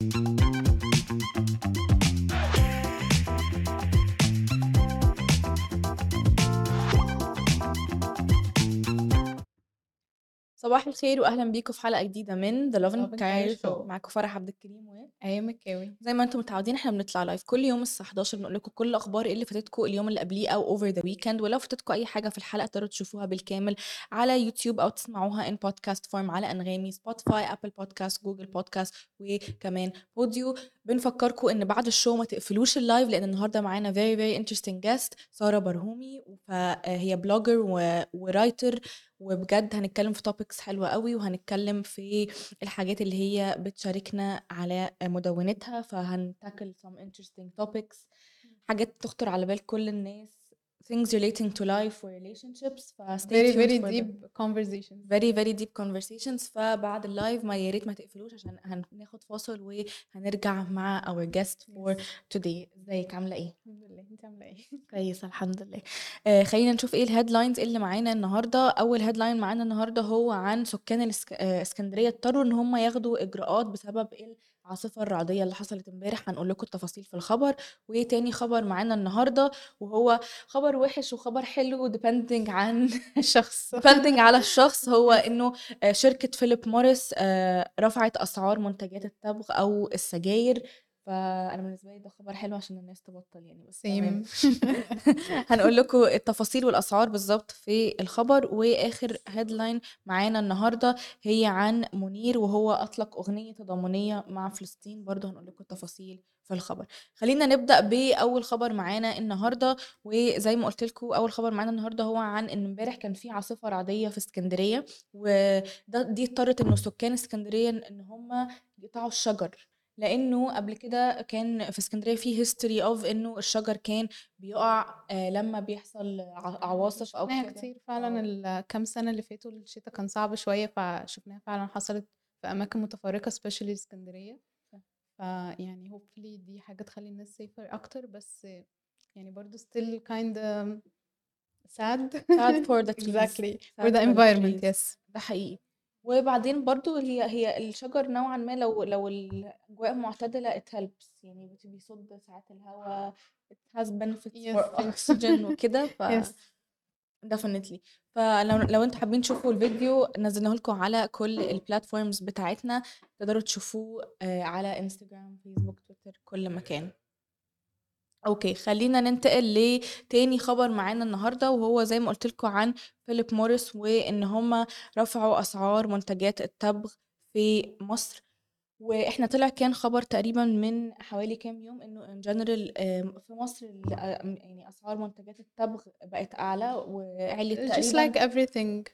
صباح الخير واهلا بيكم في حلقة جديدة من the end كاير. معاكم فرح عبد الكريم و أيام الكاوي زي ما أنتم متعودين إحنا بنطلع live كل يوم الساعة 11 بنقول لكم كل أخبار إيه اللي فاتتكم اليوم اللي قبليه أو over the weekend ولو فاتتكم أي حاجة في الحلقة تقدروا تشوفوها بالكامل على يوتيوب أو تسمعوها in podcast form على أنغامي سبوتيفاي Apple Podcasts Google Podcasts وكمان بوديو بنفكركم إن بعد ال show ما تقفلوش ال live لأن النهارده معانا very very interesting guest سارة برهومي. فهي blogger و writer وبجد هنتكلم في topics حلوة قوي وهنتكلم في الحاجات اللي هي بتشاركنا على مدونتها فهن tackle some interesting topics. حاجات تخطر على بال كل الناس. Things relating to life و relationships ف stay very tuned very for the deep conversation very very deep conversations. فبعد ال live ما يا ريت ما تقفلوش عشان هناخد فاصل وهنرجع مع our guest for today. إزيك؟ عاملة إيه؟ الحمد لله. أنت عاملة إيه؟ كويسة الحمد لله. آه خلينا نشوف إيه ال headlines اللي معانا النهارده. أول headline معانا النهارده هو عن سكان الاسك- آه، اضطروا إن هم ياخدوا إجراءات بسبب العاصفة الرعدية اللي حصلت امبارح هنقول لكم التفاصيل في الخبر. وتاني خبر معانا النهارده؟ وهو خبر وحش وخبر حلو depending عن الشخص depending على الشخص هو إنه آه، شركة فيليب موريس آه، رفعت أسعار منتجات التبغ أو السجاير فأنا بالنسبة لي ده خبر حلو عشان الناس تبطل يعني بس تمام. هنقول لكم التفاصيل والأسعار بالظبط في الخبر وآخر headline معانا النهارده هي عن منير وهو أطلق أغنية تضامنية مع فلسطين. برضه هنقول لكم التفاصيل في الخبر. خلينا نبدأ بأول خبر معانا النهارده وزي ما قلت لكم أول خبر معانا النهارده هو عن إن امبارح كان في عاصفة رعدية في اسكندرية وده دي اضطرت إنه سكان اسكندرية إن هم يقطعوا الشجر. لأنه قبل كده كان في اسكندرية في history of إنه الشجر كان بيقع آه، لما بيحصل عواصف أو كده. كتير فعلا آه. الكام سنة اللي فاتوا الشتاء كان صعب شوية فشفناها فعلا حصلت في أماكن متفرقة especially اسكندرية. فيعني hopefully دي حاجة تخلي الناس safer أكتر بس يعني برضو still kind of sad. Sad for the trees. exactly sad for the environment yes. ده حقيقي. وبعدين برضو هي هي الشجر نوعا ما لو لو الأجواء معتدلة it helps يعني بت- بيصد ساعات الهواء it has benefits Yes. for oxygen وكده ف yes. definitely. فلو لو أنتوا حابين تشوفوا الفيديو نزلناه لكم على كل البلاتفورمز بتاعتنا تقدروا تشوفوه آه، على انستجرام فيسبوك تويتر كل مكان. okay خلينا ننتقل لتاني خبر معانا النهارده وهو زي ما قلت لكم عن فيليب موريس وإن هم رفعوا أسعار منتجات التبغ في مصر. وإحنا طلع كان خبر تقريبا من حوالي كام يوم إنه in general في مصر ال- آم، يعني أسعار منتجات التبغ بقت أعلى وعلت just تقريبا like everything.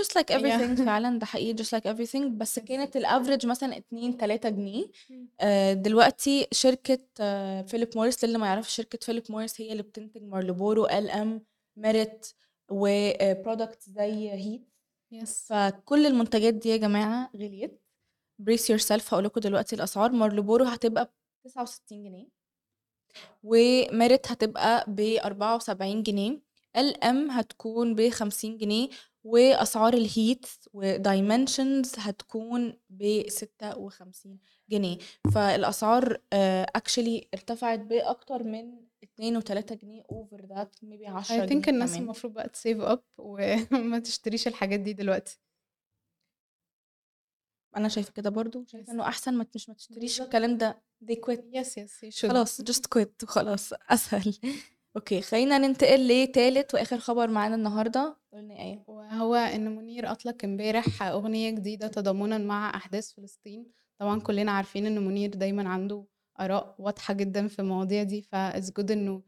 just like everything Yeah. فعلا ده حقيقي just like everything. بس كانت ال average مثلا 2 3 جنيه. مم. آه، دلوقتي شركة آه، فيليب موريس للي ما يعرفش شركة فيليب موريس هي اللي بتنتج مارلبورو L&M ميريت و product زي هيت yes. فكل المنتجات دي يا جماعة غليت. brace yourself هقول لكم دلوقتي الأسعار. مارلبورو هتبقى ب 69 جنيه وميريت هتبقى ب 74 جنيه. L&M هتكون ب 50 جنيه وأسعار الهيت ودايمنشنز هتكون ب 56 جنيه. فالأسعار actually ارتفعت بأكتر من 2 و3 جنيه over that maybe 10 I جنيه think الناس كمان. المفروض بقى تsave up وما تشتريش الحاجات دي دلوقتي. أنا شايفة كده برضو شايفة. إنه أحسن ما مش ما تشتريش. الكلام ده. They quit. Yes yes you should. خلاص just quit. وخلاص أسهل. أوكي خلينا ننتقل لتالت وآخر خبر معانا النهارده. قلنا إيه؟ وهو إن منير أطلق امبارح أغنية جديدة تضامنا مع أحداث فلسطين. طبعا كلنا عارفين إن منير دايما عنده آراء واضحة جدا في المواضيع دي ف it's good إنه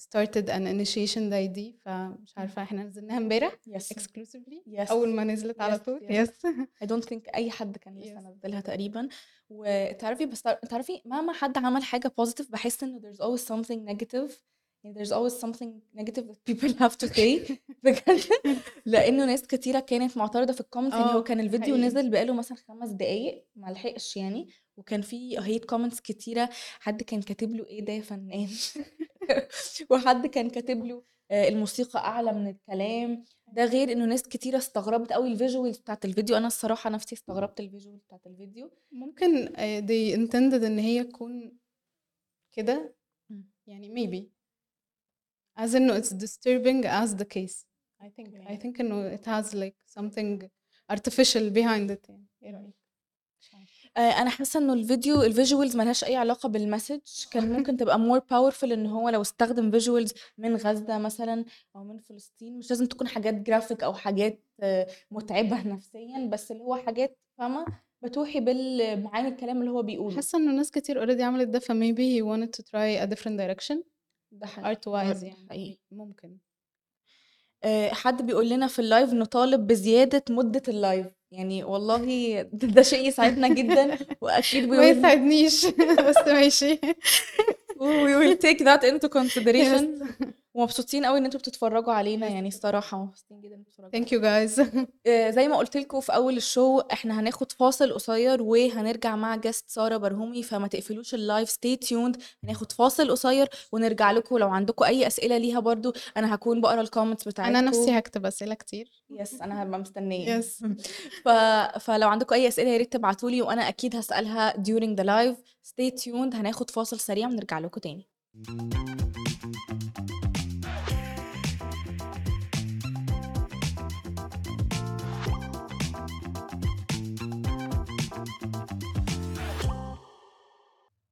started an initiation زي دي فمش عارفة إحنا نزلناها امبارح yes. exclusively. Yes. أول ما نزلت على Yes, طول. yes. yes. I don't think أي حد كان لسه Yes. نزلها تقريبا. وتعرفي بس تع- تعرفي مهما حد عمل حاجة positive بحس إنه there's always something negative. يعني there's always something negative that people have to say. بجد. لأنه ناس كتيرة كانت معترضة في ال comments يعني هو آه، كان الفيديو حقيقي. نزل بقاله مثلا خمس دقايق ما لحقش يعني. وكان في hate comments كتيرة حد كان كاتب له إيه ده يا فنان وحد كان كاتب له آه، الموسيقى أعلى من الكلام ده غير إنه ناس كتيرة استغربت أوي الvisuals بتاعة الفيديو، أنا الصراحة نفسي استغربت الvisuals بتاعة الفيديو. ممكن آآ they intended إن هي تكون كده،. يعني maybe. as إنه it's disturbing as the case. I think I think إنه it has like something artificial behind it يعني، إيه رأيك؟ آآ أنا حاسة إنه الفيديو الvisuals ما لهاش أي علاقة بالmessage كان ممكن تبقى more powerful إن هو لو استخدم visuals من غزة مثلًا أو من فلسطين، مش لازم تكون حاجات graphic أو حاجات مُتعبة نفسيًا، بس اللي هو حاجات فاهمة، بتوحي بالمعاني الكلام اللي هو بيقوله. حاسة إنه ناس كتير already عملت ده فmaybe he wanted to try a different direction ده حقيقي. art wise ده يعني، حقيقي. ممكن. آآ حد بيقول لنا في الlive نطالب بزيادة مدة الlive يعني والله ده شيء يسعدنا جدًا وأكيد we ما يسعدنيش بس ماشي. we will take that into consideration. ومبسوطين أوي إن أنتم بتتفرجوا علينا. يعني الصراحة مبسوطين جدًا بتتفرجوا thank you guys. آآ زي ما قُلت لكم في أول الshow إحنا هناخد فاصل قصير وهنرجع مع guest سارة برهومي، فما تقفلوش الlive stay tuned هناخد فاصل قصير ونرجع لكم لو عندكم أي أسئلة ليها برضه أنا هاكون باقرا الcomments بتاعتكم. أنا نفسي هاكتب أسئلة كتير. yes أنا هابقى مستنية. yes. ف فلو عندكم أي أسئلة يا ريت تبعتوا لي وأنا أكيد هاسألها during the live stay tuned هناخد فاصل سريع ونرجع لكم تاني.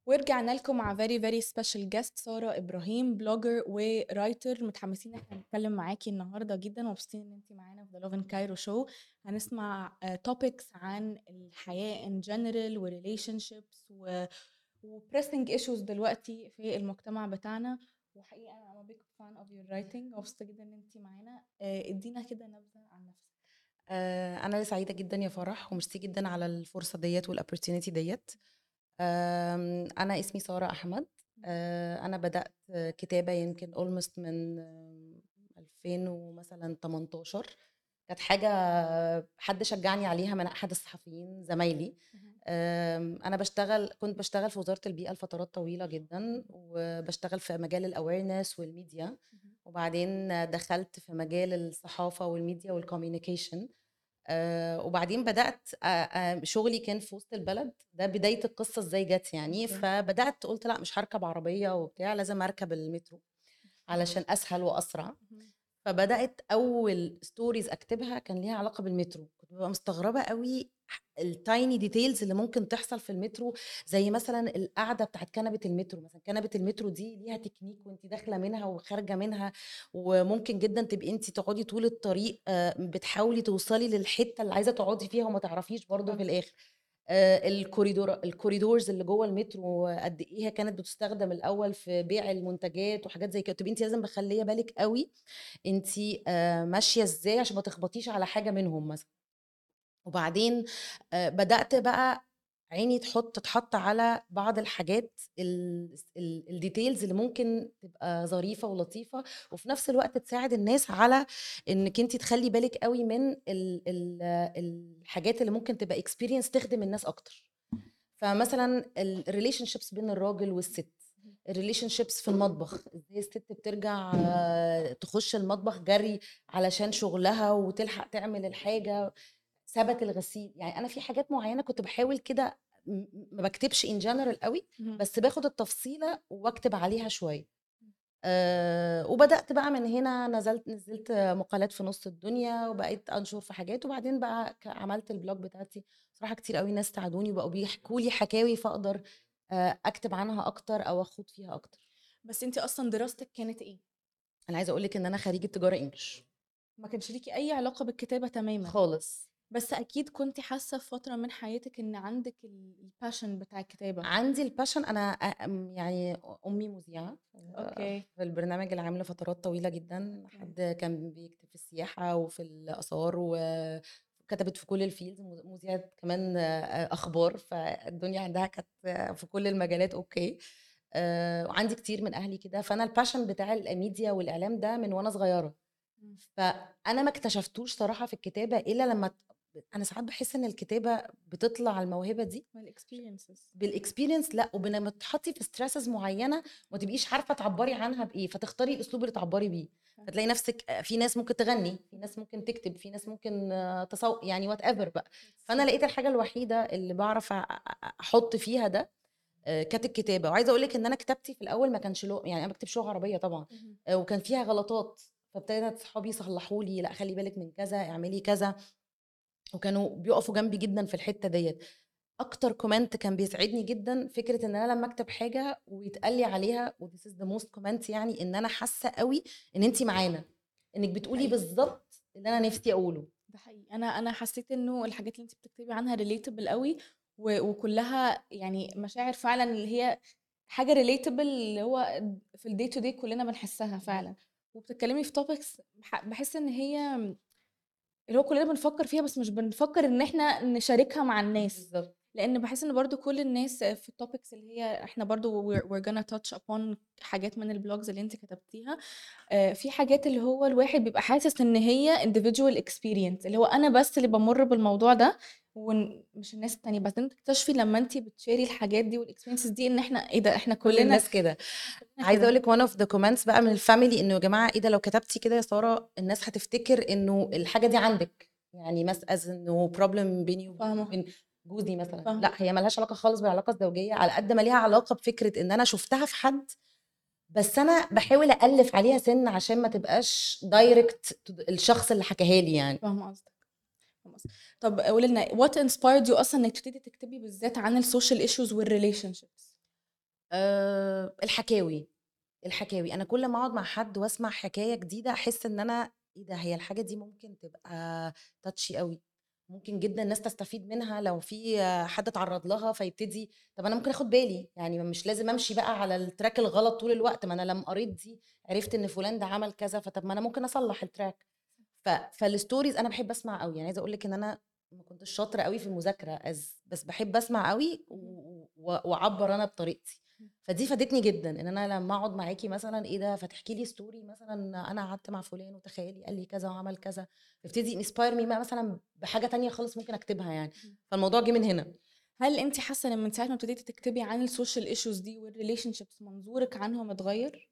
ورجعنا لكم مع very very special guest سارة إبراهيم blogger وwriter. متحمسين إن إحنا نتكلم معاكِ النهارده جدًا ومبسوطين إن أنتِ معانا في Love in Cairo show. هنسمع آآ topics عن الحياة in general وrelationships و وpressing issues دلوقتي في المجتمع بتاعنا، أنا I'm a big fan of your writing. مبسوطة جدًا إن أنتِ معانا، آآ ادينا كده نبذة عن نفسِك. آآ أنا اللي سعيدة جدًا يا فرح وميرسي جدًا على الفرصة ديّة والopportunity ديّة. أنا اسمي سارة أحمد، آآ أنا بدأت كتابة يمكن almost من 2000 ومثلًا 18 كانت حاجة حد شجعني عليها من أحد الصحفيين زمايلي. أنا باشتغل كنت باشتغل في وزارة البيئة لفترات طويلة جدًا، وباشتغل في مجال والmedia. اهم. وبعدين دخلت في مجال الصحافة والmedia والcommunication. آآ وبعدين بدأت آآ آآ شغلي كان في وسط البلد، ده بداية القصة إزاي جات يعني،. فبدأت قُلت لأ مش هاركب عربية وبتاع لازم أركب المترو علشان أسهل وأسرع. اهم. فبدأت أول stories أكتبها كان ليها علاقة بالمترو، كنت بابقى مستغربة أوي ال tiny details اللي ممكن تحصل في المترو، زي مثلًا القعدة بتاعة كنبة المترو مثلًا، كنبة المترو دي ليها تكنيك وأنتِ داخلة منها وخارجة منها، وممكن جدًا تبقي أنتِ تقعدي طول الطريق آآ بتحاولي توصلي للحتة اللي عايزة تقعدي فيها وما تعرفيش برضه في. آآ ال corridor ال corridors اللي جوّه المترو قد هي كانت بتستخدم الأول في بيع المنتجات وحاجات زي كده، تبقي أنتِ لازم مخلية بالِك أوي أنتِ آآ ماشية إزاي عشان ما تخبطيش على حاجة منهم مثلًا. وبعدين آآ بدأت بقى عيني تحط تتحط على بعض الحاجات ال ال الdetails اللي ممكن تبقى ظريفة ولطيفة، وفي نفس الوقت تساعد الناس على إنِك أنتِ تخلّي بالِك أوي من ال ال الحاجات اللي ممكن تبقى experience تخدم الناس أكتر. فمثلًا الrelationships بين الراجل والست، اهم. الrelationships في المطبخ، إزاي الست بترجع تخش المطبخ جري علشان شغلها وتلحق تعمل الحاجة، ثبت الغسيل، يعني أنا في حاجات معينة كنت باحاول كده ما in general أوي، اهم. بس باخد التفصيلة واكتب عليها شوية. آآ وبدأت بقى من هنا نزلت نزلت مقالات في نُص الدنيا، وبقيت أنشر في حاجات، وبعدين بقى عملت الblog بتاعتي، بصراحة كتير أوي ناس ساعدوني وبقوا بيحكوا لي حكاوي فأقدر آآ أكتب عنها أكتر أو أخوض فيها أكتر. بس أنتِ أصلًا دراستِك كانت إيه؟ أنا عايزة أقول لِك إن أنا خريجة تجارة English. ما كانش ليكِ أي علاقة بالكتابة تمامًا. خالص. بس أكيد كنتِ حاسة في فترة من حياتِك إن عندِك ال ال passion بتاع الكتابة. عندي أ آمم يعني أمي مذيعة okay. في البرنامج العام لفترات طويلة جدًا،. حد كان بيكتب في السياحة وفي الآثار وكتبت في كل ال fields م مذيعة كمان آآ أخبار، فالدنيا عندها كانت في كل المجالات okay. آآ وعندي كتير من أهلي كده، فأنا ال passion بتاع ال media والإعلام ده من وأنا صغيرة. إمم. فأنا ما اكتشفتوش صراحة في الكتابة إلا لمّا أنا ساعات بحس إن الكتابة بتطلع الموهبة دي من ال experiences بال experience لأ ولما تحطي في stresses معينة ما تبقيش عارفة تعبري عنها بإيه فتختاري الأسلوب اللي تعبري بيه. فتلاقي نفسك في ناس ممكن تغني في ناس ممكن تكتب في ناس ممكن آه، تصو يعني whatever بقى فأنا لقيت الحاجة الوحيدة اللي بعرف أحط فيها ده آه، كانت الكتابة. وعايزة أقول لك إن أنا كتابتي في الأول ما كانش لغه يعني أنا بكتب لغه عربية طبعا آه، وكان فيها غلطات. فابتدت صحابي يصلحوا لي لأ خلي بالك من كذا اعملي كذا. وكانوا بيقفوا جنبي جدا في الحتة ديت أكتر comment كان بيسعدني جدا فكرة إن أنا لما أكتب حاجة ويتقال لي عليها و this is the most comment يعني إن أنا حاسة قوي إن انت معانا. إنك بتقولي. بالظبط اللي أنا نفسي أقوله. ده حقيقي. أنا أنا حسيت إنه الحاجات اللي انت بتكتبي عنها relatable قوي وكلها يعني مشاعر فعلا اللي هي حاجة relatable اللي هو في ال day to day كلنا بنحسها فعلا. وبتتكلمي في topics بحس إن هي اللي هو كلنا بنفكر فيها بس مش بنفكر إن إحنا نشاركها مع الناس. بالظبط. لأن بحس إن برضو كل الناس في ال topics اللي هي إحنا برضو we're, gonna touch upon حاجات من ال blogs اللي أنت كتبتيها. آه، في حاجات اللي هو الواحد بيبقى حاسس إن هي individual experience اللي هو أنا بس اللي بمر بالموضوع ده ومش الناس التانية بس انت تكتشفي لما انت بتشاري الحاجات دي وال experiences دي ان إحنا إيه ده إحنا كل كلنا الناس كده عايزة. أقول لك one of the comments بقى من ال family إنه يا جماعة إيه ده لو كتبتي كده يا سارة الناس هتفتكر إنه الحاجة دي عندك يعني مثلا إنه problem بيني. وبين جوزي مثلا فاهمة. لأ هي ملهاش علاقة خالص بالعلاقة الزوجية على قد ما ليها علاقة بفكرة إن أنا شفتها في حد بس أنا بحاول الف عليها سن عشان ما تبقاش direct الشخص اللي حكاها لي يعني فاهمة قصدك طب قولي لنا what inspired you أصلا إنك تبتدي تكتبي بالذات عن ال social issues وال relationships أه الحكاوي. الحكاوي. أنا كل ما أقعد مع حد وأسمع حكاية جديدة أحس إن أنا إيه ده هي الحاجة دي ممكن تبقى touchy قوي ممكن جدا الناس تستفيد منها لو في حد اتعرض لها فيبتدي طب أنا ممكن آخد بالي. يعني مش لازم أمشي بقى على ال track الغلط طول الوقت ما أنا لما قريت دي عرفت إن فلان ده عمل كذا فطب ما أنا ممكن أصلح ال track ف... فال stories أنا بحب أسمع قوي يعني عايزة أقول لك إن أنا ما كنتش شاطرة قوي في المذاكرة أز... بس بحب أسمع قوي و- وأعبر أنا بطريقتي. فدي فادتني جدا إن أنا لما أقعد معاكي مثلا إيه ده فتحكي لي story مثلا أنا قعدت مع فلان وتخيلي قال لي كذا وعمل كذا فابتدي inspire me مثلا بحاجة تانية خالص ممكن أكتبها يعني. فالموضوع جه من هنا. هل انت حاسة ان من ساعة ما ابتديتي تكتبي عن ال social issues دي وال relationships منظورك عنهم اتغير؟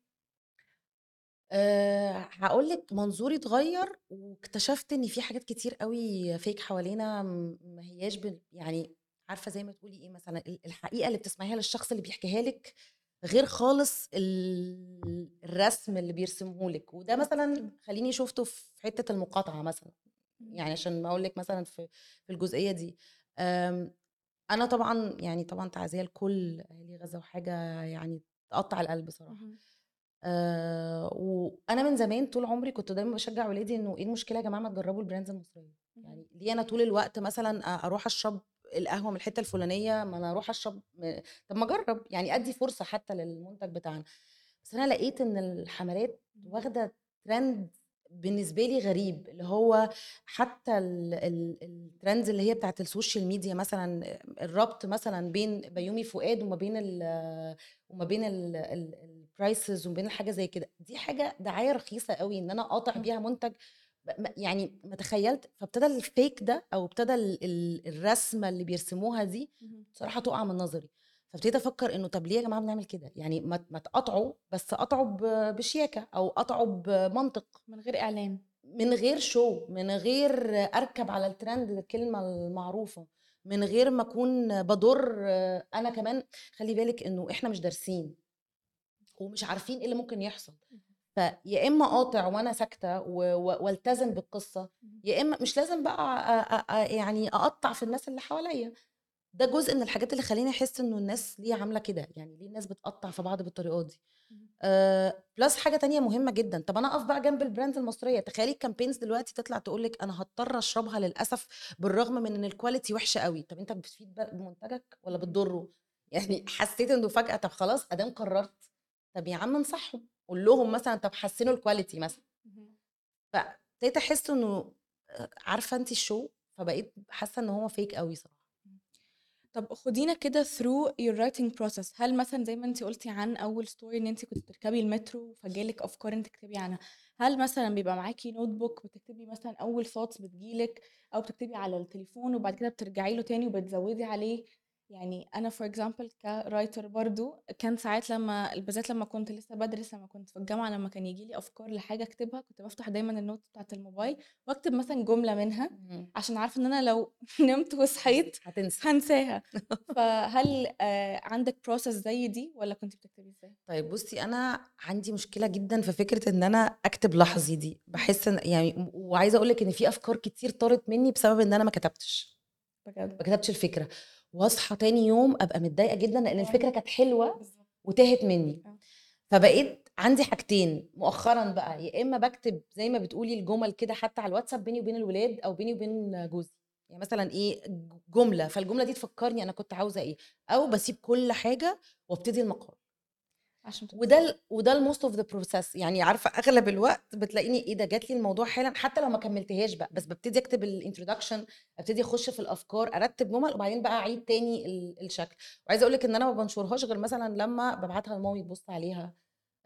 أه هقول لك منظوري اتغير واكتشفت إن في حاجات كتير قوي fake حوالينا م- ما هياش يعني عارفة زي ما تقولي إيه مثلا ال- الحقيقة اللي بتسمعيها للشخص اللي بيحكيها لك غير خالص ال- الرسم اللي بيرسمه لك وده مثلا خليني شفته في حتة المقاطعة مثلا يعني عشان ما أقول لك مثلا في في الجزئية دي. أم، أنا طبعا يعني طبعا تعزية لكل أهالي غزة وحاجة يعني تقطع القلب صراحة. آه وأنا من زمان طول عمري كنت دايما بشجع ولادي إنه إيه المشكلة يا جماعة ما تجربوا البراندز المصرية؟ يعني ليه أنا طول الوقت مثلا أروح أشرب القهوة من الحتة الفلانية ما أنا أروح أشرب طب ما أجرب يعني أدي فرصة حتى للمنتج بتاعنا. بس أنا لقيت إن الحملات واخدة ترند بالنسبة لي غريب اللي هو حتى ال- ال- ال trends اللي هي بتاعت ال social media مثلا الربط مثلا بين بيومي فؤاد وما بين ال وما بين ال prices وما بين حاجة زي كده دي حاجة دعاية رخيصة قوي إن أنا أقاطع بيها منتج يعني ما تخيلت فابتدى ال fake ده أو ابتدى ال- ال- الرسمة اللي بيرسموها دي بصراحة تقع من نظري. فابتديت أفكر إنه طب ليه يا جماعة بنعمل كده؟ يعني ما ما تقاطعوا بس قاطعوا بشياكة أو قاطعوا بمنطق. من غير إعلان. من غير شو من غير أركب على الترند الكلمة المعروفة من غير ما أكون بضر أنا كمان. خلي بالك إنه إحنا مش دارسين. ومش عارفين إيه اللي ممكن يحصل. فيا إما اقاطع وأنا ساكتة والتزم بالقصة يا إما مش لازم بقى أ- أ- يعني أقطع في الناس اللي حواليا. ده جزء من الحاجات اللي خليني أحس إنه الناس ليه عاملة كده يعني ليه الناس بتقطع في بعض بالطريقة دي. آه plus حاجة تانية مهمة جدا. طب أنا أقف بقى جنب ال brand المصرية. تخيلي ال campaigns دلوقتي تطلع تقول لك أنا هضطر أشربها للأسف بالرغم من إن ال quality وحشة قوي. طب أنت بتفيد بقى بمنتجك ولا بتضره؟ يعني حسيت إنه فجأة طب خلاص أدام قررت طب يا عم انصحهم قول لهم مثلا طب حسنوا ال quality مثلا. فابتديت أحس إنه آه، عارفة انت ال show؟ فبقيت حاسة إن هو fake قوي صراحة. طب خدينا كده through your writing process. هل مثلا زي ما انت قلتي عن أول story إن انت كنت بتركبي المترو فجالك أفكار انت تكتبي عنها. هل مثلا بيبقى معاكي notebook بتكتبي مثلا أول thoughts بتجيلك أو بتكتبي على التليفون وبعد كده بترجعي له تاني وبتزودي عليه؟ يعني أنا for example ك writer برضه كان ساعات لمّا بالذات لمّا كنت لسه بادرس لمّا كنت في الجامعة لمّا كان ييجي لي أفكار لحاجة أكتبها كنت بافتح دايمًا ال notes بتاعة الموبايل وأكتب مثلًا جملة منها. عشان عارفة إن أنا لو نمت وصحيت هتنسي. هانساها فهل آآ عندِك process زي دي والّا كنتِ بتكتبي إزاي؟ طيب بُصّي أنا عندي مشكلة جدًا في فكرة إن أنا أكتب لحظي دي، باحس إن يعني وعايزة أقول لِك إن في أفكار كتير طارت مني بسبب إن أنا ما كتبتش. بجد؟ ما كتبتش الفكرة، واصحى تاني يوم أبقى متضايقة جدًا لإن آه. الفكرة كانت بالضبط. وتاهت مني. آه. فبقيت عندي حاجتين مؤخرًا بقى، يا إما باكتب زي ما بتقولي الجُمل كده حتى على الواتساب بيني وبين الولاد أو بيني وبين جوزي، يعني مثلًا إيه ج جملة، فالجملة دي تفكّرني أنا كنت عاوزة إيه، أو باسيب كل حاجة وأبتدي المقال. عشان وده ال وده الmost of the process يعني عارفة أغلب الوقت بتلاقيني إيه ده جات لي الموضوع حالًا حتى لو ما كمّلتهاش بقى، بس بابتدي أكتب الintroduction أبتدي أخُش في الأفكار، أرتّب جُمل وبعدين بقى أعيد تاني ال الشكل. وعايزة أقول لِك إن أنا ما بانشرهاش غير مثلًا لمّا بابعتها لمامي تبُص عليها،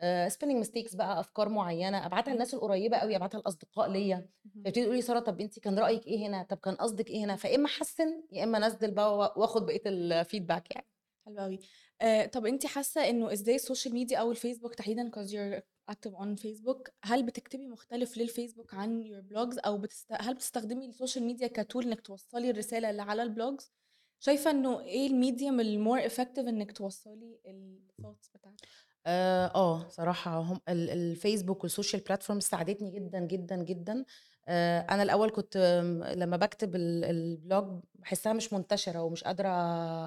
آآ spelling mistakes بقى، أفكار معيّنة، أبعتها للناس القريّبة أوي، أبعتها لأصدقاء ليّا،. فيبتدوا يقولوا لي: "سارة طَب أنتِ كان رأيِك إيه هنا؟ طَب كان قصدِك إيه هنا؟" فيا إمّا أحسّن، يا إمّا أنزّل بقى و وآخُد بقية ال feedback يعني. حلو أوي. آآ طَب أنتِ حاسة إنه إزاي ال social media أو الفيسبوك تحديدًا cause you're active on Facebook هل بتكتبي مختلف للفيسبوك عن your blogs أو بتست هل بتستخدمي ال social media ك tool إنِّك توصّلي الرسالة اللي على ال blogs؟ شايفة إنه إيه ال medium ال more effective إنِّك توصّلي ال thoughts بتاعتِك؟ آه، صراحة هم ال الفيسبوك وال social platforms ساعدتني جدًا، جدًا، جدًا. آآ أنا الأول كنت لمّا باكتب ال الblog باحسّها مش منتشرة ومش قادرة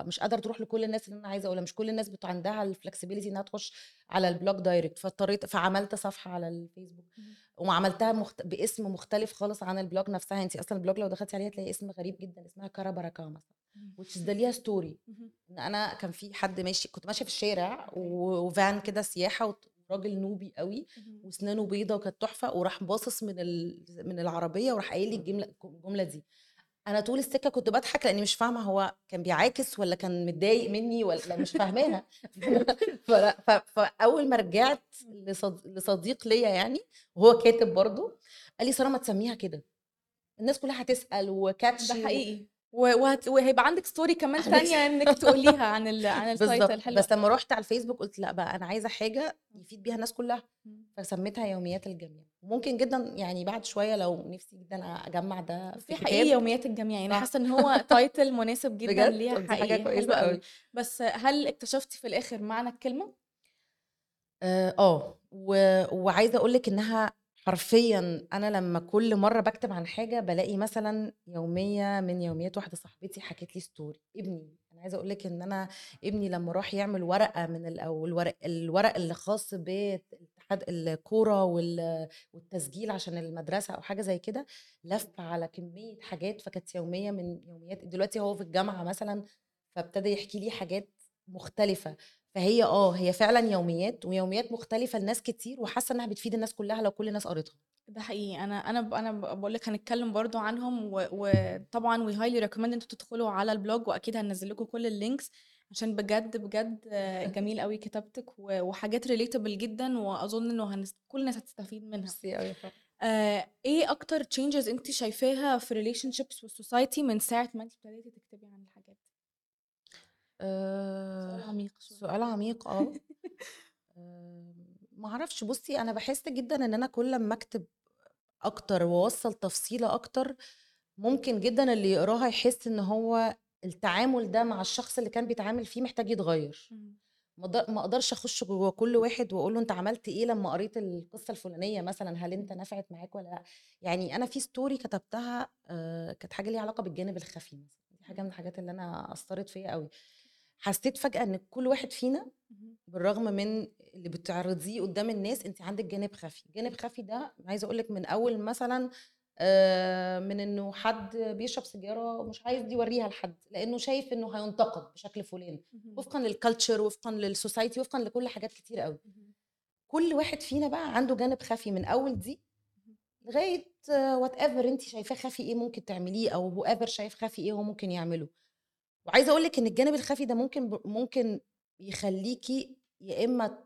مش قادرة تروح لكل الناس اللي أنا عايزة أقولها، مش كل الناس بت عندها الflexibility إنّها تخُش على الblog direct فاضطريت فعملت صفحة على الفيسبوك. وعملتها مخت باسم مختلف خالص عن الblog نفسها، أنتِ أصلًا الblog لو دخلتِ عليها هتلاقي اسم غريب جدًا اسمها كارا بركة مثلًا is ده ليها اهم. إن أنا كان في حد ماشي كنت ماشية في الشارع أوكي. و وvan كده سياحة وت راجل نوبي أوي اهم. وأسنانه بيضا وكانت تحفة وراح باصص من من العربية وراح قايل لي الجملة الجملة دي. أنا طول السكة كنت باضحك لإني مش فاهمة هو كان بيعاكس والّا كان متضايق منّي والّا مش فاهماها فلأ ف فأول ما رجعت لصد لصديق ليّا يعني وهو كاتب برضه، قال لي: "سارة ما تسمّيها كده، الناس كلّها هتسأل ده وcatchy و" حقيقي. وهت وهيبقى عندِك story كمان تانية إنِّك تقوليها عن ال عن الtitle بالضبط، حلو بس. لمّا رُحت على الفيسبوك قُلت لأ بقى أنا عايزة حاجة إمم. يفيد بيها الناس كلّها،. فسميتها يوميات الجميع. وممكن جدًا يعني بعد شوية لو نِفْسي جدًا أجمّع ده في بُصّي حقيقي يوميات الجميع، يعني صح. حاسة إن هو title مناسب جدًا؟ ليها حقيقي، أوي. أوي. بس هل اكتشفتِ في الآخر معنى الكلمة؟ آآ آه، و وعايزة أقول لِك إنها حرفيًا أنا لمّا كل مرّة باكتب عن حاجة بالاقي مثلًا يومية من يوميات واحدة صاحبتي حكت لي story ابني، أنا عايزة أقول لِك إن أنا ابني لمّا راح يعمل ورقة من الورق الورق اللي خاص باتحاد الكورة وال والتسجيل عشان المدرسة أو حاجة زي كده، لَف على كمية حاجات فكانت يومية من يوميات دلوقتي هو في الجامعة مثلًا، فابتدى يحكي لي حاجات مختلفة. فهي آه، هي فعلًا يوميات ويوميات مختلفة لناس كتير وحاسة إنها بتفيد الناس كلّها لو كل الناس قريتها. ده حقيقي. أنا أنا ب أنا ب باقول لِك هنتكلم برضه عنهم و وطبعًا highly recommend إن أنتم تدخلوا على الblog وأكيد هننزّل لكم كل الlinks عشان بجد، بجد جميل أوي كتابتِك و وحاجات relatable جدًا وأظن إنه هنس كل الناس هتستفيد منها. ميرسي فرح. آآ إيه أكتر changes أنتِ شايفاها في relationships والsociety من ساعة ما أنتِ ابتديتِ تكتبي عن الحاجات دي؟ سؤال آآ عميق شوية. سؤال عميق آه. آآ ما أعرفش بُصّي أنا باحس جدًا إن أنا كل أمّا أكتب أكتر وأوصّل تفصيلة أكتر، ممكن جدًا اللي يقراها يحس إن هو التعامل ده مع الشخص اللي كان بيتعامل فيه محتاج يتغيّر. إمم. ما اقد ما أقدرش أخُش جوّه كل واحد وأقول له أنت عملت إيه لمّا قريت القصة الفلانية مثلًا، هل أنت نفعت معاك والّا لأ؟ يعني أنا في story كتبتها آآ كانت حاجة ليها علاقة بالجانب الخفي مثلًا، دي حاجة من الحاجات اللي أنا أثّرت فيّا أوي. حسّيت فجأة إن كل واحد فينا. بالرغم من اللي بتعرضيه قدّام الناس، أنتِ عندِك جانب خفي. جانب خفي ده عايزة أقول لِك من أول مثلًا آآ من إنه حد بيشرب سيجارة ومش عايز يورّيها لحد، لإنه شايف إنه هيُنتقد بشكل فلاني، اهم. وفقًا للculture وفقًا للsociety وفقًا لكل حاجات كتيرة أوي. اهم. كل واحد فينا بقى عنده جانب خفي من أول دي اهم. لغاية whatever أنتِ شايفاه خفي إيه ممكن تعمليه أو whoever شايف خفي إيه هو ممكن يعمله. وعايزة أقول لِك إن الجانب الخفي ده ممكن ممكن يخلّيكِ يا إما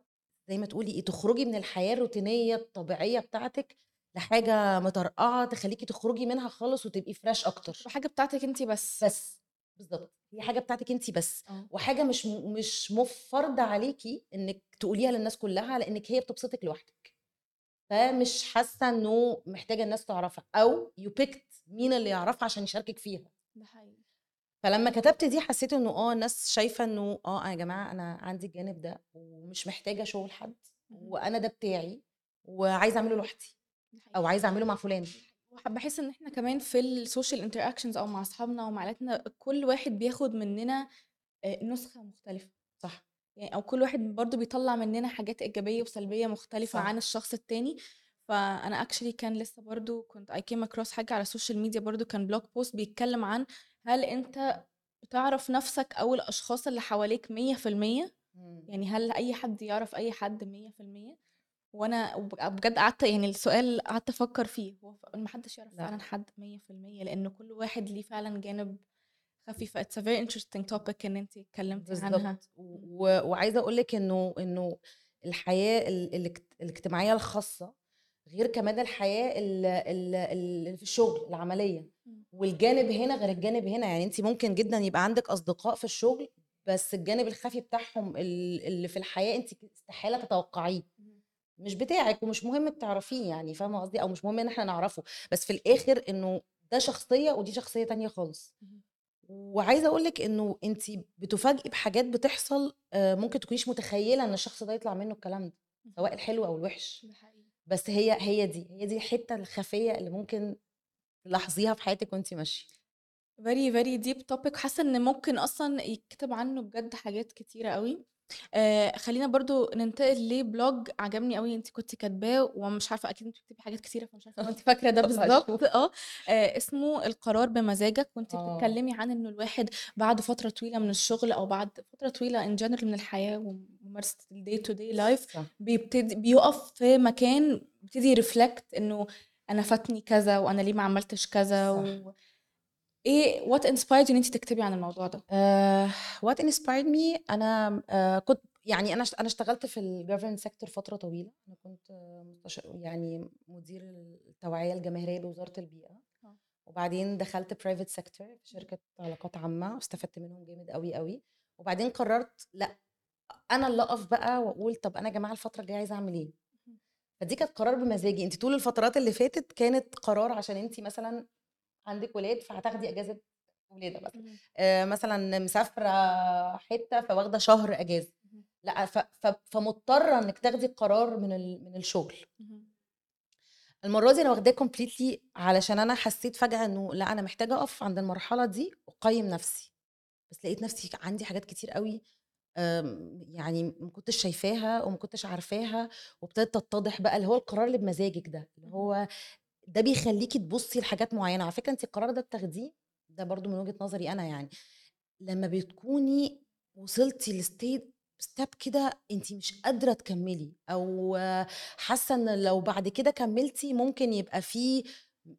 زي ما تقولي تخرجي من الحياة الروتينية الطبيعية بتاعتِك، لحاجة مطرقعه تخليكي تخرجي منها خالص وتبقي fresh أكتر. حاجة بتاعتك انت بس. بس. بالظبط هي حاجة بتاعتك انت بس. آه. وحاجة مش م- مش مفرضه عليكي انك تقوليها للناس كلها لانك هي بتبسطك لوحدك. فمش حاسة إنه محتاجة الناس تعرفها أو you pick مين اللي يعرفها عشان يشاركك فيها. ده حقيقي. فلما كتبت دي حسيت إنه آه الناس شايفة إنه آه يا جماعة أنا عندي الجانب ده ومش محتاجة شغل حد. وأنا ده بتاعي وعايزة أعمله لوحدي. أو عايزة أعمله مع فلان بحس إن إحنا كمان في السوشيال interactions أو مع أصحابنا ومع عائلتنا كل واحد بياخد مننا آه، نسخة مختلفة صح يعني أو كل واحد برضو بيطلع مننا حاجات إيجابية وسلبية مختلفة صح. عن الشخص التاني فأنا actually كان لسه برضو كنت I came across حاجة على ال social media برضو كان blog post بيتكلم عن هل أنت بتعرف نفسك أو الأشخاص اللي حواليك 100% يعني هل أي حد يعرف أي حد 100% وأنا وب- بجد قعدت يعني السؤال قعدت أفكر فيه هو محدش يعرف لا. فعلا حد 100% لأن كل واحد ليه فعلا جانب خفي ف it's a very interesting topic إن انت اتكلمتي عنها. و- وعايزة أقول لك إنه إنه الحياة ال- الاجت- الاجتماعية الخاصة غير كمان الحياة ال- ال- اللي في الشغل العملية. والجانب هنا غير الجانب هنا يعني انت ممكن جدا يبقى عندك أصدقاء في الشغل بس الجانب الخفي بتاعهم ال- اللي في الحياة انت استحالة تتوقعيه. مش بتاعك ومش مهم تعرفيه يعني فاهمة قصدي؟ أو مش مهم إن إحنا نعرفه. بس في الآخر إنه ده شخصية ودي شخصية تانية خالص. وعايزة أقول لك إنه انت بتفاجئي بحاجات بتحصل آه، ممكن تكونيش متخيلة إن الشخص ده يطلع منه الكلام ده سواء الحلو أو الوحش. بس هي هي دي هي دي الحتة الخفية اللي ممكن تلاحظيها في حياتك وانت ماشية؟ Very very deep topic. حاسة إن ممكن أصلا يكتب عنه بجد حاجات كتيرة قوي آه خلينا برضو ننتقل ل blog عجبني قوي انت كنت كاتباه ومش عارفة أكيد انت بتكتبي حاجات كتيرة فمش عارفة انت فاكرة ده بالظبط. هشوف. آه آه، اسمه القرار بمزاجك كنت آه. بتتكلمي عن إنه الواحد بعد فترة طويلة من الشغل أو بعد فترة طويلة in general من الحياة وممارسة ال day to day life بيبتدي بيقف في مكان بيبتدي reflect إنه أنا فاتني كذا وأنا ليه ما عملتش كذا صح. و... إيه what inspired إن انت تكتبي عن الموضوع ده what inspired me أنا آه، كنت يعني أنا أنا اشتغلت في ال government sector فترة طويلة أنا كنت. يعني مدير التوعية الجماهيرية بوزارة البيئة آه. وبعدين دخلت private sector في شركة علاقات عامة واستفدت منهم جامد قوي قوي وبعدين قررت لأ أنا اللي أقف بقى وأقول طب أنا يا جماعة الفترة الجاية عايزة أعمل إيه. فدي كانت قرار بمزاجي. انت طول الفترات اللي فاتت كانت قرار عشان انت مثلا عندك ولاد فهتاخدي إجازة ولادة مثلا. آه، مثلا مسافرة حتة فواخدة شهر إجازة. لا ف- ف- فمضطرة إنك تاخدي القرار من ال- من الشغل. المرة دي أنا واخداه كومبليتلي علشان أنا حسيت فجأة إنه لا أنا محتاجة أقف عند المرحلة دي واقيم نفسي. بس لقيت نفسي عندي حاجات كتير قوي يعني ما كنتش شايفاها وما كنتش عارفاها وابتدت تتضح بقى اللي هو القرار اللي بمزاجك ده اللي هو ده بيخليكي تبصي لحاجات معينة. على فكرة انت القرار ده بتاخديه ده برضو من وجهة نظري أنا يعني لما بتكوني وصلتي ل state step كده انت مش قادرة تكملي أو حاسة إن لو بعد كده كملتي ممكن يبقى في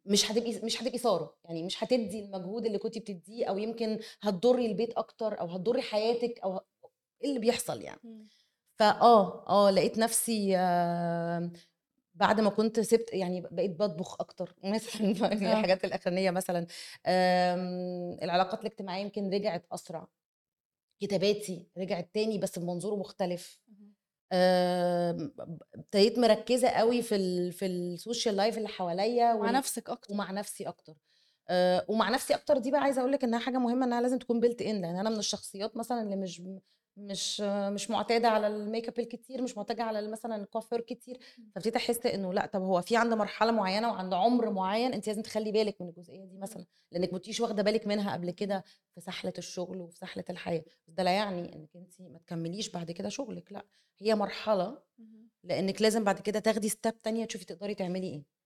مش هتبقي مش هتبقي سارة يعني مش هتدي المجهود اللي كنتي بتديه أو يمكن هتضري البيت أكتر أو هتضري حياتك أو إيه اللي بيحصل يعني. فاه آه لقيت نفسي آه بعد ما كنت سبت يعني بقيت بطبخ أكتر مثلا يعني آه. الحاجات الأخرانية مثلا. العلاقات الاجتماعية يمكن رجعت أسرع. كتاباتي رجعت تاني بس بمنظور مختلف. ابتديت مركزة قوي في ال في ال social life اللي حواليا مع نفسك أكتر. ومع نفسي أكتر. آه، ومع نفسي أكتر دي بقى عايزة أقول لك إنها حاجة مهمة إنها لازم تكون built in لأن أنا من الشخصيات مثلا اللي مش مش مش معتادة على ال make up الكتير مش معتادة على مثلا الكوافير كتير. فابتديت أحس إنه لأ طب هو في عند مرحلة معينة وعند عمر معين أنت لازم تخلي بالك من الجزئية دي مثلا. لأنك ما كنتيش واخدة بالك منها قبل كده في سحلة الشغل وفي سحلة الحياة. بس ده لا يعني إنك أنت ما تكمليش بعد كده شغلك لأ. هي مرحلة. لأنك لازم بعد كده تاخدي step تانية تشوفي تقدري تعملي إيه.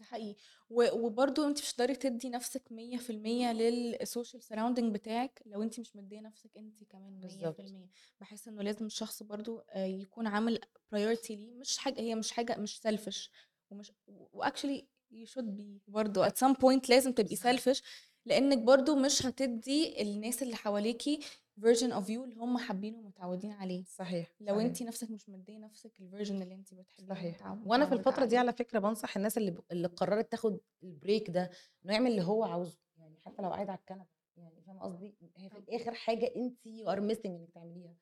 ده حقيقي. و- وبرضو انت مش هتقدري تدي نفسك 100% لل social surrounding بتاعك لو انت مش مدية نفسك انت كمان 100% بالظبط. بحس إنه لازم الشخص برضو آه، يكون عامل priority ليه. مش حاجة هي مش حاجة مش selfish ومش و actually you should be برضو at some point لازم تبقي selfish لأنك برضو مش هتدي الناس اللي حواليكي version of you اللي هم حابينه ومتعودين عليه. صحيح لو صحيح. انت نفسك مش مدية نفسك ال version اللي انت بتحبيه صحيح. وأنا في الفترة دي. على فكرة بنصح الناس اللي ب... اللي قررت تاخد ال break ده إنه يعمل اللي هو عاوزه يعني حتى لو قاعد على الكنبة يعني فاهم قصدي؟ هي في الآخر حاجة انت you are missing إنك تعمليها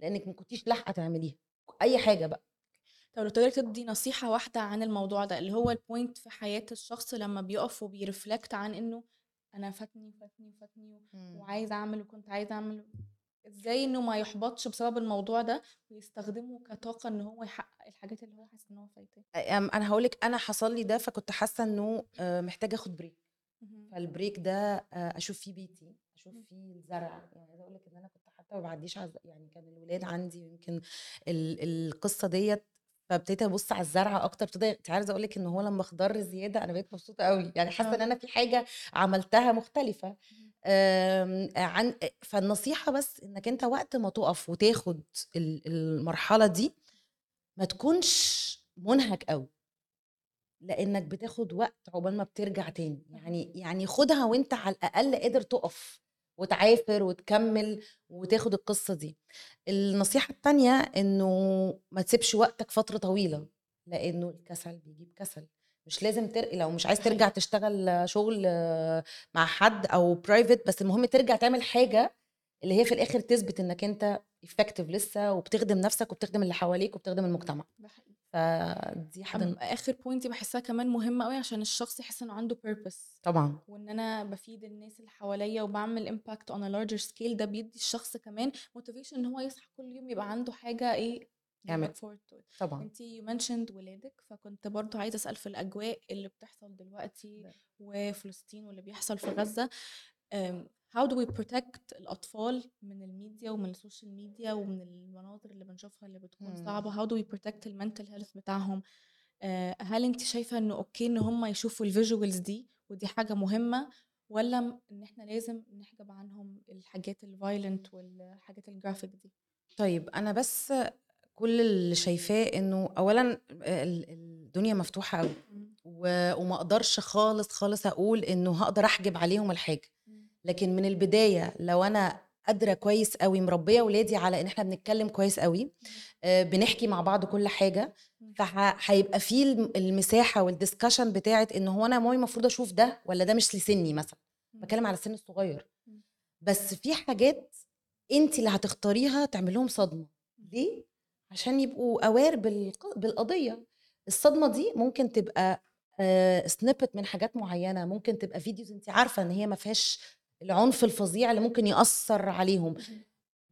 لأنك ما كنتيش لاحقة تعمليها. أي حاجة بقى. طب لو تقدري تدي نصيحة واحدة عن الموضوع ده اللي هو ال point في حياة الشخص لما بيقف وبي reflect عن إنه أنا فاتني فاتني فاتني وعايز أعمل وكنت عايز أعمل إزاي إنه ما يحبطش بسبب الموضوع ده ويستخدمه كطاقة إن هو يحقق الحاجات اللي هو حاسس إن هو فايتاه؟ أنا هقول لك أنا حصل لي ده فكنت حاسة إنه آه، محتاجة آخد break فالبريك ده آه، أشوف فيه بيتي أشوف مم. فيه الزرع. يعني عايزة أقول لك إن أنا كنت حتى ما بعديش يعني كان الولاد عندي يمكن ال- القصة ديت فابتديت ابص على الزرع أكتر ابتدى انت عايزة أقول لك إن هو لما خضر زيادة أنا بقيت مبسوطة قوي يعني حاسة إن آه. أنا في حاجة عملتها مختلفة. آم، عن فالنصيحة بس إنك أنت وقت ما تقف وتاخد ال- المرحلة دي ما تكونش منهك قوي لإنك بتاخد وقت عقبال ما بترجع تاني. يعني يعني خدها وأنت على الأقل قادر تقف. وتعافر وتكمل وتاخد القصة دي. النصيحة التانية إنه ما تسيبش وقتك فترة طويلة لأنه الكسل بيجيب كسل. مش لازم تر... لو مش عايز ترجع تشتغل شغل مع حد أو private بس المهم ترجع تعمل حاجة اللي هي في الآخر تثبت إنك أنت effective لسه وبتخدم نفسك وبتخدم اللي حواليك وبتخدم المجتمع. فدي حاجة آخر point دي بحسها كمان مهمة قوي عشان الشخص يحس إنه عنده purpose طبعا وإن أنا بفيد الناس اللي حواليا وبعمل impact on a larger scale ده بيدي الشخص كمان motivation إن هو يصحى كل يوم يبقى عنده حاجة إيه يعمل. طبعا انتي you mentioned ولادك فكنت برضو عايزة أسأل في الأجواء اللي بتحصل دلوقتي ده. وفلسطين واللي بيحصل في um, how do we protect الأطفال من الميديا ومن ال social media ومن المناظر اللي بنشوفها اللي بتكون مم. صعبة؟ How do we protect ال mental health بتاعهم؟ آه، هل انت شايفة إنه okay إن هم يشوفوا ال visuals دي ودي حاجة مهمة ولا إن إحنا لازم نحجب عنهم الحاجات ال violent والحاجات الجرافيك دي؟ طيب أنا بس كل اللي شايفاه إنه اولا ال- الدنيا مفتوحة قوي و- وما أقدرش خالص خالص أقول إنه هقدر أحجب عليهم الحاجة. لكن من البداية لو أنا قادرة كويس قوي مربية ولادي على إن إحنا بنتكلم كويس قوي آه، بنحكي مع بعض كل حاجة فهيبقى في الم- المساحة وال discussion بتاعت إن هو أنا ماما المفروض أشوف ده ولا ده مش لسني مثلا؟ بتكلم على السن الصغير. بس في حاجات انت اللي هتختاريها تعمل لهم صدمه ليه؟ عشان يبقوا aware بالقضية. الصدمة دي ممكن تبقى snippet من حاجات معينة ممكن تبقى videos انت عارفة إن هي ما فيهاش العنف الفظيع اللي ممكن يأثر عليهم.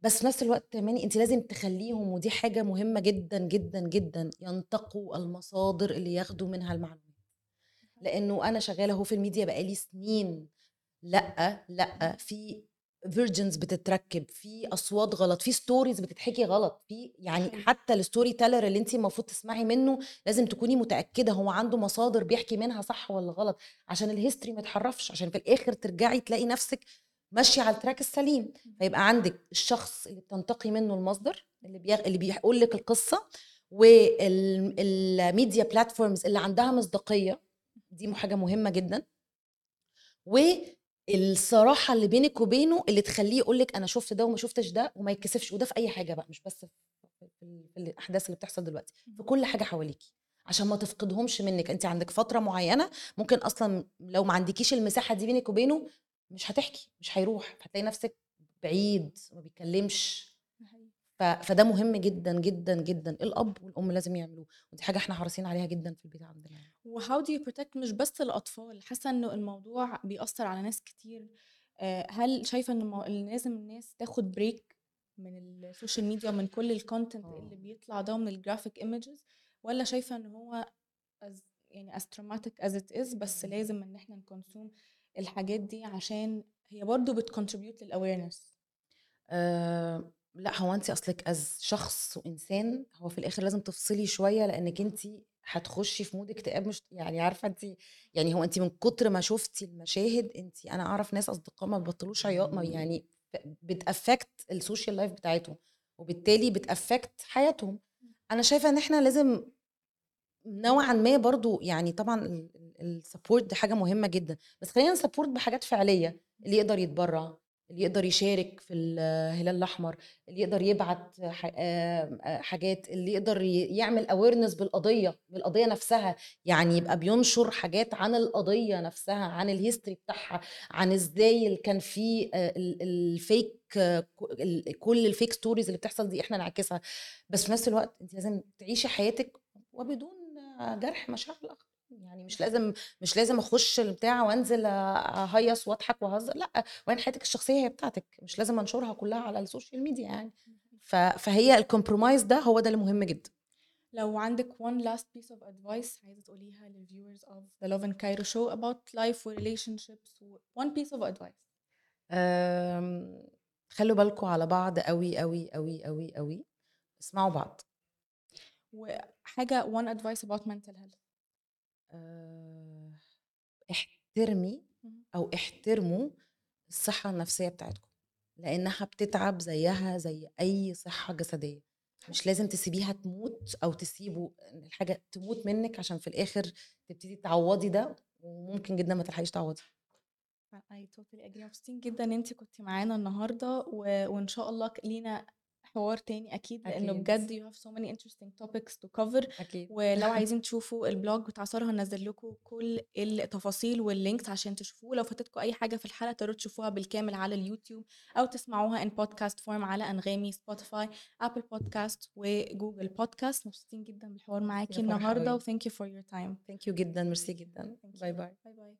بس في نفس الوقت كمان انت لازم تخليهم ودي حاجة مهمة جدا جدا جدا ينتقوا المصادر اللي ياخدوا منها المعلومات. لأنه أنا شغالة أهو في الميديا بقالي سنين. لأ لأ في versions بتتركب في أصوات غلط في stories بتتحكي غلط في يعني. حتى ال storyteller اللي انت المفروض تسمعي منه لازم تكوني متأكدة هو عنده مصادر بيحكي منها صح ولا غلط عشان ال history ما يتحرفش عشان في الآخر ترجعي تلاقي نفسك ماشية على ال track السليم فيبقى عندك الشخص اللي بتنتقي منه المصدر اللي بيغ... اللي بيقول لك القصة وال media platforms اللي عندها مصداقية دي حاجة مهمة جدا والصراحه اللي بينك وبينه اللي تخليه يقول لك أنا شفت ده وما شفتش ده وما يتكسفش وده في أي حاجة بقى مش بس في, في, في, في الأحداث اللي بتحصل دلوقتي في كل حاجة حواليكي عشان ما تفقدهمش منك انت عندك فترة معينة ممكن أصلا لو ما عندكيش المساحة دي بينك وبينه مش هتحكي مش هيروح هتلاقي نفسك بعيد ما بيتكلمش. فده مهم جدا جدا جدا. الأب والأم لازم يعملوه؟ ودي حاجة إحنا حريصين عليها جدا في البيت عندنا يعني. و how do you protect مش بس الأطفال؟ حاسة إنه الموضوع بيأثر على ناس كتير. آه، هل شايفة إن لازم الناس تاخد break من ال social media ومن كل ال content آه. اللي بيطلع ده من ال graphic images ولا شايفة ان هو يعني as traumatic as it is بس لازم إن إحنا ن consume الحاجات دي عشان هي برضو بت contribute لل awareness أه لأ هو انت اصلك as شخص وإنسان هو في الآخر لازم تفصلي شوية لانك انت هتخشي في mood اكتئاب مش يعني عارفة انت يعني هو انت من كتر ما شفتي المشاهد انت أنا أعرف ناس أصدقاء ما بيبطلوش عياط ما يعني بت affect ال social life بتاعتهم وبالتالي بت affect حياتهم. أنا شايفة إن إحنا لازم نوعا ما برضو يعني طبعا ال support دي حاجة مهمة جدا بس خلينا ن support بحاجات فعلية اللي يقدر يتبرع اللي يقدر يشارك في الهلال الأحمر اللي يقدر يبعت آه، حاجات اللي يقدر يعمل awareness بالقضية بالقضية نفسها. يعني يبقى بينشر حاجات عن القضية نفسها عن ال history بتاعها عن إزاي كان في آه، ال- ال fake آه، كل ال fake stories اللي بتحصل دي إحنا نعكسها. بس في نفس الوقت أنت لازم تعيشي حياتك وبدون جرح مشاعر الآخر. يعني مش لازم مش لازم أخش البتاع وأنزل أهيص وأضحك وأهزر لأ وإن حياتك الشخصية هي بتاعتك مش لازم أنشرها كلها على ال social media يعني. فهي ال compromise ده هو ده اللي مهم جدا. لو عندك one last piece of advice عايزة تقوليها لل viewers of the Love and Cairo show about life و relationships one piece of advice. أم، خلوا بالكم على بعض قوي قوي قوي قوي قوي اسمعوا بعض. وحاجة one advice about mental health. احترمي مهم. أو احترموا الصحة النفسية بتاعتكم لأنها بتتعب زيها زي أي صحة جسدية. مش لازم تسيبيها تموت أو تسيبوا الحاجة تموت منك عشان في الآخر تبتدي تعوضي ده وممكن جدا ما تلحقيش تعوضي. I totally agree. مبسوطين جدا إن انت كنت معانا النهارده و... وإن شاء الله لينا حوار تاني أكيد لأنه. بجد you have so many interesting topics to cover. أكيد. ولو عايزين تشوفوا ال blog بتاع سارة هنزل لكم كل التفاصيل وال links عشان تشوفوه. لو فاتتكم أي حاجة في الحلقة تقدروا تشوفوها بالكامل على اليوتيوب أو تسمعوها in podcast form على أنغامي سبوتيفاي Apple Podcasts و Google Podcasts مبسوطين جدا بالحوار معاكي النهارده قوي. و thank you for your time. thank you جدا. ميرسي جدا. باي. باي باي باي